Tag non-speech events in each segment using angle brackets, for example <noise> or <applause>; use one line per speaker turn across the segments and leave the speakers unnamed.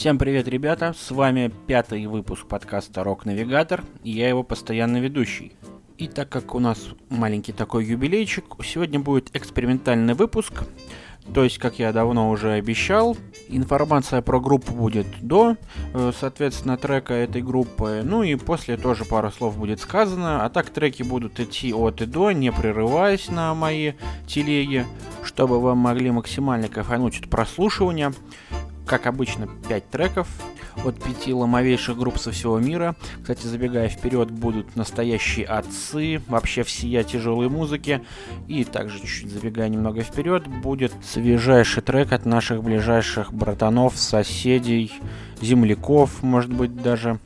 Всем привет, ребята! С вами пятый выпуск подкаста «Рок Навигатор» я его постоянный ведущий. И так как у нас маленький такой юбилейчик, сегодня будет экспериментальный выпуск. То есть, как я давно уже обещал, информация про группу будет до, э, соответственно, трека этой группы. Ну и после тоже пару слов будет сказано. А так треки будут идти от и до, не прерываясь на мои телеги, чтобы вы могли максимально кайфануть от прослушивания как обычно, 5 треков от пяти ломовейших групп со всего мира. Кстати, забегая вперед, будут настоящие отцы, вообще всея тяжелой музыки. И также чуть-чуть забегая немного вперед, будет свежайший трек от наших ближайших братанов, соседей, земляков, может быть, даже.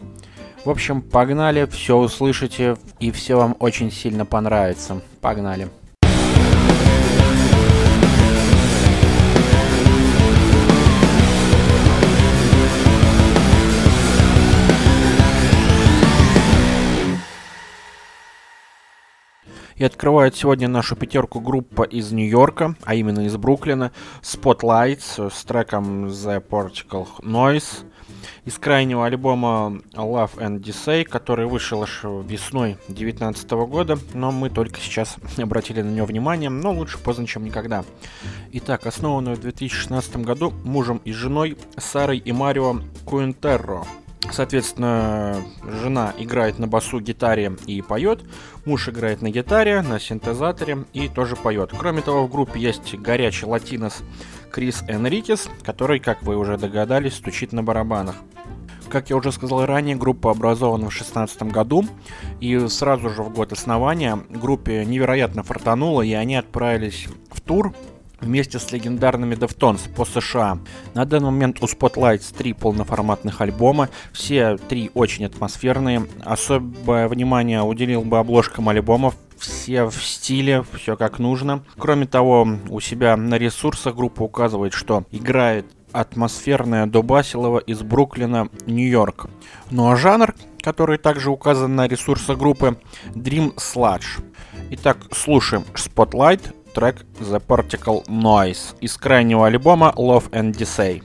В общем, погнали, все услышите и все вам очень сильно понравится. Погнали. И открывает сегодня нашу пятерку группа из Нью-Йорка, а именно из Бруклина, Spotlights с треком The Particle Noise из крайнего альбома Love and Decay, который вышел аж весной 2019 года, но мы только сейчас <laughs> обратили на него внимание, но лучше поздно, чем никогда. Итак, основанную в 2016 году мужем и женой Сарой и Марио Куинтерро. Соответственно, жена играет на басу, гитаре и поет. Муж играет на гитаре, на синтезаторе и тоже поет. Кроме того, в группе есть горячий латинос Крис Энрикес, который, как вы уже догадались, стучит на барабанах. Как я уже сказал ранее, группа образована в 2016 году, и сразу же в год основания группе невероятно фартануло, и они отправились в тур вместе с легендарными Deftones по США. На данный момент у Spotlights три полноформатных альбома, все три очень атмосферные. Особое внимание уделил бы обложкам альбомов, все в стиле, все как нужно. Кроме того, у себя на ресурсах группа указывает, что играет атмосферная Дубасилова из Бруклина, Нью-Йорк. Ну а жанр, который также указан на ресурсах группы, Dream Sludge. Итак, слушаем Spotlight, трек The Particle Noise из крайнего альбома Love and Decay.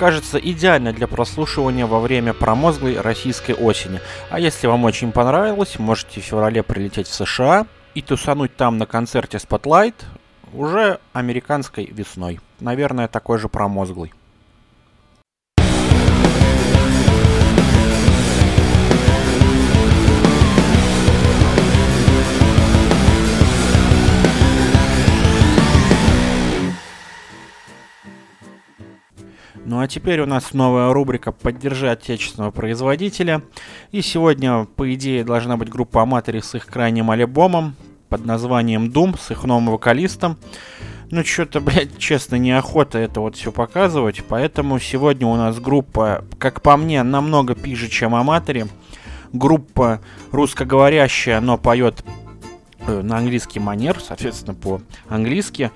Кажется, идеально для прослушивания во время промозглой российской осени. А если вам очень понравилось, можете в феврале прилететь в США и тусануть там на концерте Spotlight уже американской весной. Наверное, такой же промозглый. Ну а теперь у нас новая рубрика «Поддержи отечественного производителя». И сегодня, по идее, должна быть группа Аматори с их крайним альбомом под названием Doom, с их новым вокалистом. Ну, что-то, блядь, честно, неохота это вот все показывать. Поэтому сегодня у нас группа, как по мне, намного пиже, чем Аматори. Группа русскоговорящая, но поет э, на английский манер, соответственно, по-английски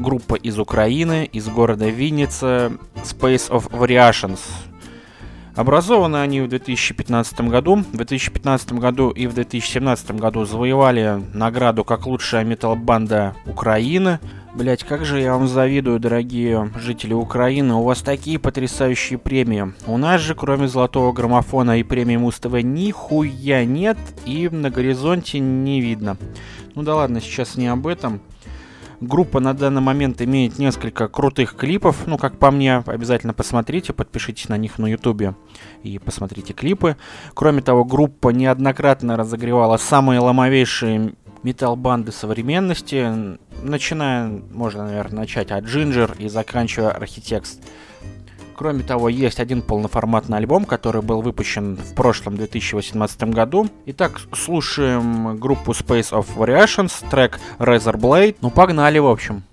группа из Украины, из города Винница, Space of Variations. Образованы они в 2015 году. В 2015 году и в 2017 году завоевали награду как лучшая метал-банда Украины. Блять, как же я вам завидую, дорогие жители Украины, у вас такие потрясающие премии. У нас же, кроме золотого граммофона и премии Муз-ТВ, нихуя нет и на горизонте не видно. Ну да ладно, сейчас не об этом. Группа на данный момент имеет несколько крутых клипов. Ну, как по мне, обязательно посмотрите, подпишитесь на них на ютубе и посмотрите клипы. Кроме того, группа неоднократно разогревала самые ломовейшие метал-банды современности, начиная, можно, наверное, начать от Ginger и заканчивая Architects. Кроме того, есть один полноформатный альбом, который был выпущен в прошлом 2018 году. Итак, слушаем группу Space of Variations, трек Razor Blade. Ну, погнали, в общем.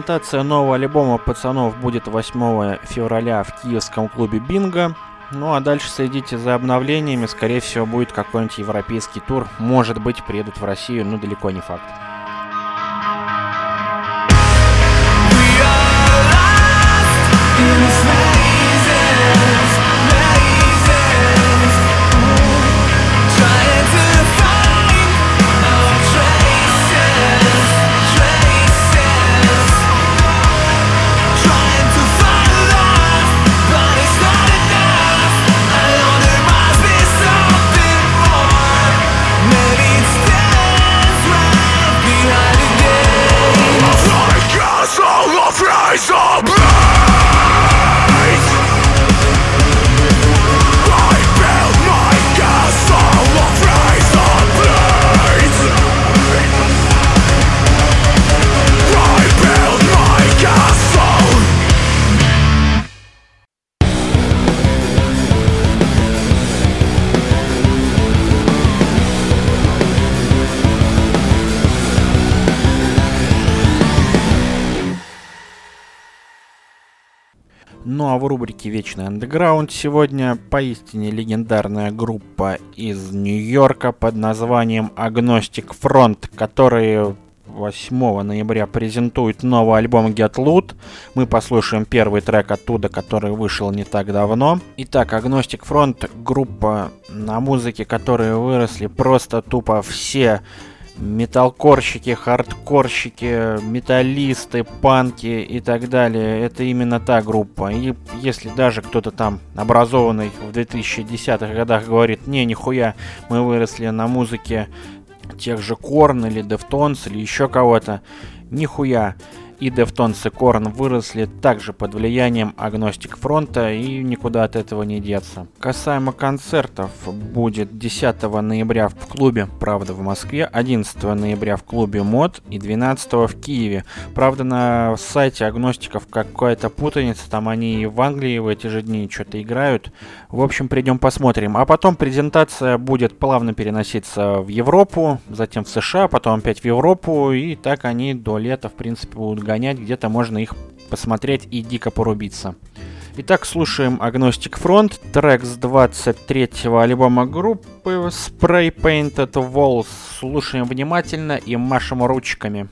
Презентация нового альбома пацанов будет 8 февраля в киевском клубе Бинго. Ну а дальше следите за обновлениями. Скорее всего, будет какой-нибудь европейский тур. Может быть, приедут в Россию, но далеко не факт. А в рубрике «Вечный андеграунд» сегодня поистине легендарная группа из Нью-Йорка под названием Agnostic Front, которые 8 ноября презентуют новый альбом Get Loot. Мы послушаем первый трек оттуда, который вышел не так давно. Итак, Agnostic Front — группа на музыке, которые выросли просто тупо все металкорщики, хардкорщики, металлисты, панки и так далее. Это именно та группа. И если даже кто-то там образованный в 2010-х годах говорит, не, нихуя, мы выросли на музыке тех же Корн или Deftones или еще кого-то, нихуя и Deftones и Korn выросли также под влиянием Агностик Фронта и никуда от этого не деться. Касаемо концертов, будет 10 ноября в клубе «Правда» в Москве, 11 ноября в клубе МОД и 12 в Киеве. Правда, на сайте Агностиков какая-то путаница, там они и в Англии в эти же дни что-то играют. В общем, придем посмотрим. А потом презентация будет плавно переноситься в Европу, затем в США, потом опять в Европу, и так они до лета, в принципе, будут гонять, где-то можно их посмотреть и дико порубиться. Итак, слушаем Agnostic Front, трек с 23-го альбома группы Spray Painted Walls. Слушаем внимательно и машем ручками.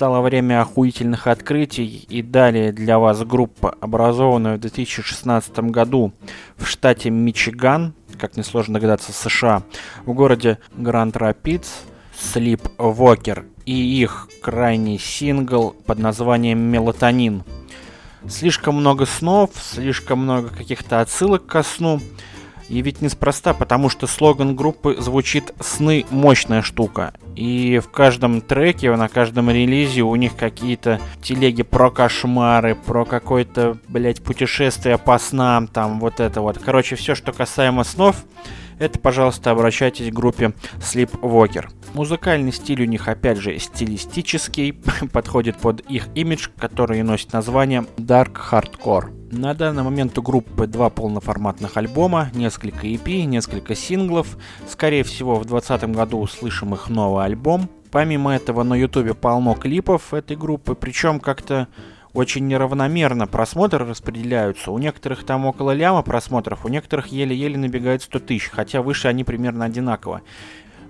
Настало время охуительных открытий и далее для вас группа, образованная в 2016 году в штате Мичиган, как несложно догадаться, США, в городе Гранд Рапидс, Sleepwalker и их крайний сингл под названием «Мелатонин». Слишком много снов, слишком много каких-то отсылок ко сну – и ведь неспроста, потому что слоган группы звучит «Сны – мощная штука». И в каждом треке, на каждом релизе у них какие-то телеги про кошмары, про какое-то, блядь, путешествие по снам, там вот это вот. Короче, все, что касаемо снов, это, пожалуйста, обращайтесь к группе Sleepwalker. Музыкальный стиль у них, опять же, стилистический, <laughs> подходит под их имидж, который носит название Dark Hardcore. На данный момент у группы два полноформатных альбома, несколько EP, несколько синглов. Скорее всего, в 2020 году услышим их новый альбом. Помимо этого, на ютубе полно клипов этой группы, причем как-то очень неравномерно просмотры распределяются. У некоторых там около ляма просмотров, у некоторых еле-еле набегает 100 тысяч, хотя выше они примерно одинаково.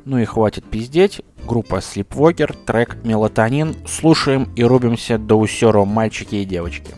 Ну и хватит пиздеть. Группа Sleepwalker, трек «Мелатонин». Слушаем и рубимся до усера, мальчики и девочки.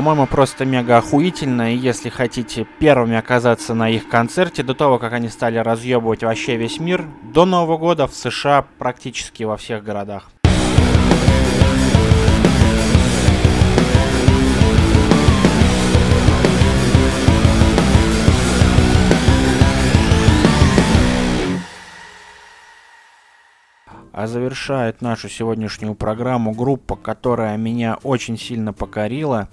По-моему, просто мега охуительно, и если хотите первыми оказаться на их концерте, до того, как они стали разъебывать вообще весь мир, до Нового года в США практически во всех городах. А завершает нашу сегодняшнюю программу группа, которая меня очень сильно покорила.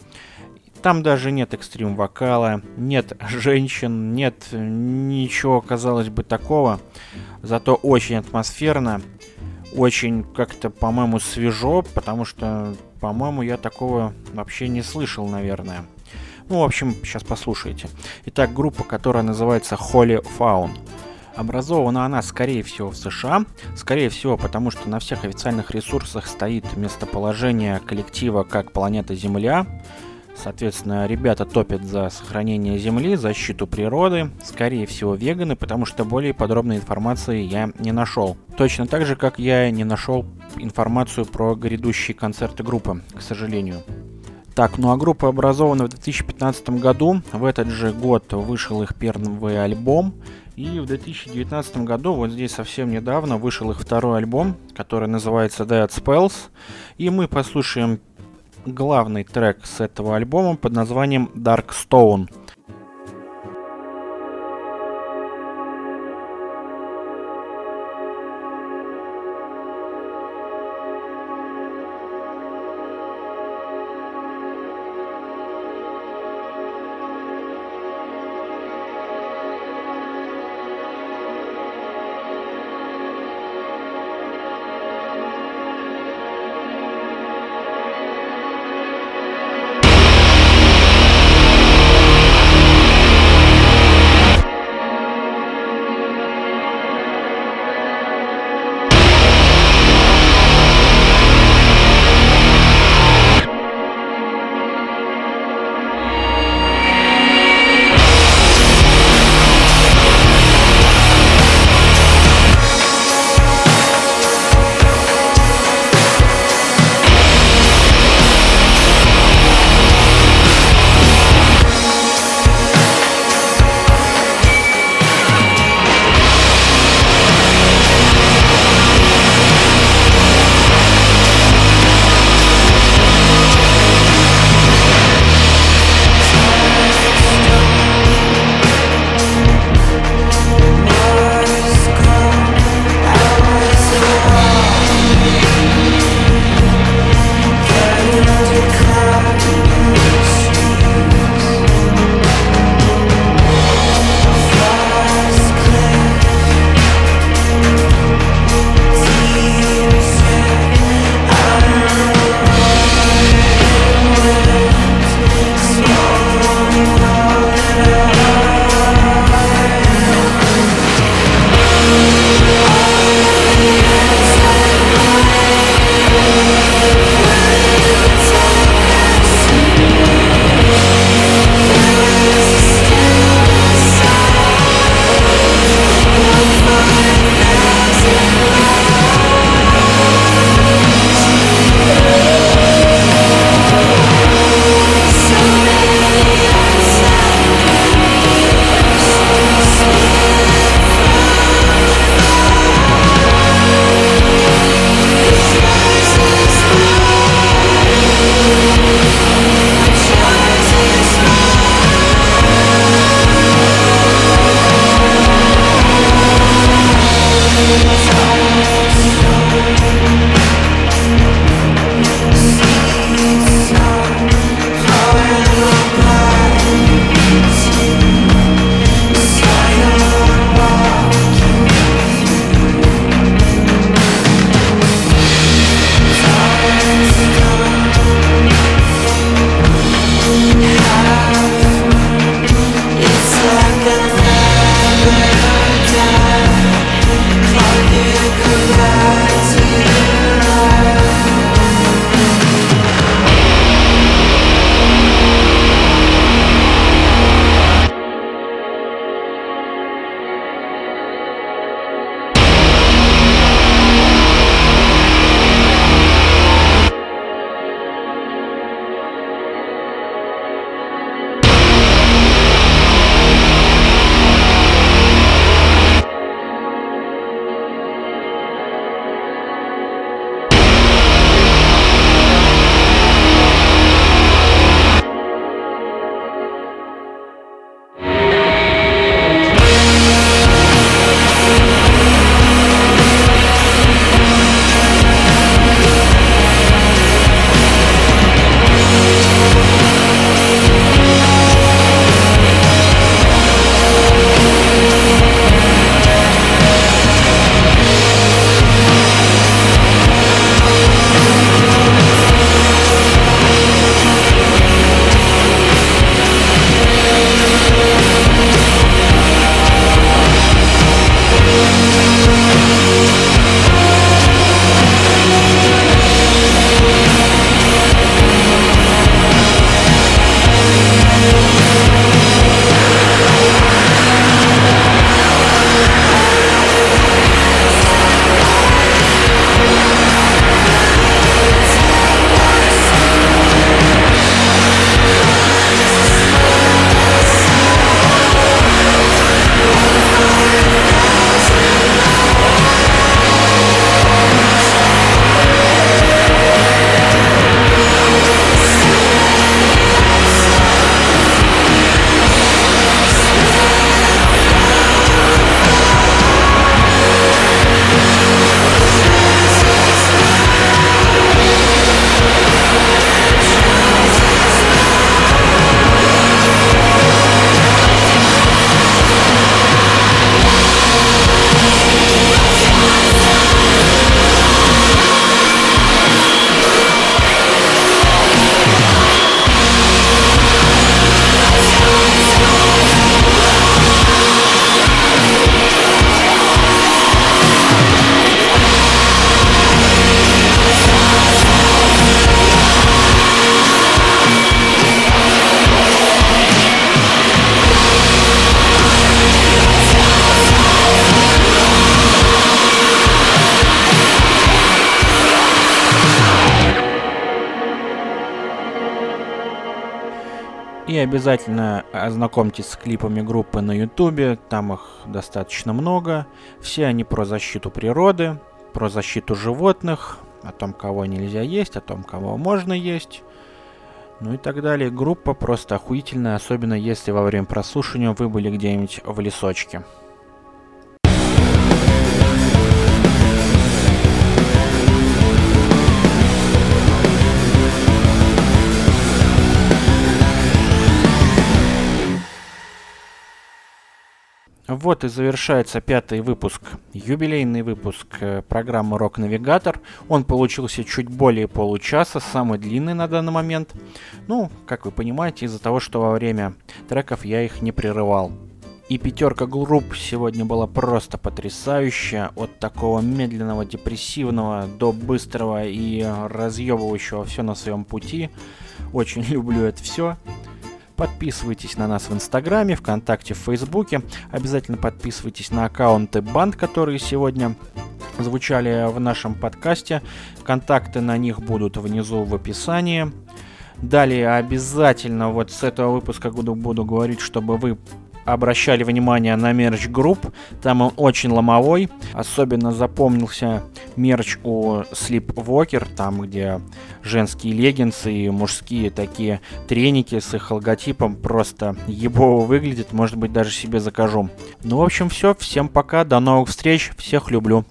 Там даже нет экстрим вокала, нет женщин, нет ничего, казалось бы, такого. Зато очень атмосферно, очень как-то, по-моему, свежо, потому что, по-моему, я такого вообще не слышал, наверное. Ну, в общем, сейчас послушайте. Итак, группа, которая называется Holy Faun. Образована она, скорее всего, в США. Скорее всего, потому что на всех официальных ресурсах стоит местоположение коллектива как планета Земля. Соответственно, ребята топят за сохранение Земли, защиту природы. Скорее всего, веганы, потому что более подробной информации я не нашел. Точно так же, как я не нашел информацию про грядущие концерты группы, к сожалению. Так, ну а группа образована в 2015 году. В этот же год вышел их первый альбом. И в 2019 году, вот здесь совсем недавно, вышел их второй альбом, который называется Dead Spells. И мы послушаем главный трек с этого альбома под названием Dark Stone. Обязательно ознакомьтесь с клипами группы на ютубе, там их достаточно много. Все они про защиту природы, про защиту животных, о том, кого нельзя есть, о том, кого можно есть. Ну и так далее. Группа просто охуительная, особенно если во время прослушивания вы были где-нибудь в лесочке. Вот и завершается пятый выпуск, юбилейный выпуск э, программы Рок Навигатор. Он получился чуть более получаса, самый длинный на данный момент. Ну, как вы понимаете, из-за того, что во время треков я их не прерывал. И пятерка групп сегодня была просто потрясающая. От такого медленного, депрессивного до быстрого и разъебывающего все на своем пути. Очень <laughs> люблю это все. Подписывайтесь на нас в Инстаграме, ВКонтакте, в Фейсбуке. Обязательно подписывайтесь на аккаунты банд, которые сегодня звучали в нашем подкасте. Контакты на них будут внизу в описании. Далее обязательно вот с этого выпуска буду, буду говорить, чтобы вы обращали внимание на мерч групп. Там он очень ломовой. Особенно запомнился мерч у Sleepwalker, там где женские леггинсы и мужские такие треники с их логотипом просто ебово выглядит. Может быть даже себе закажу. Ну в общем все. Всем пока. До новых встреч. Всех люблю.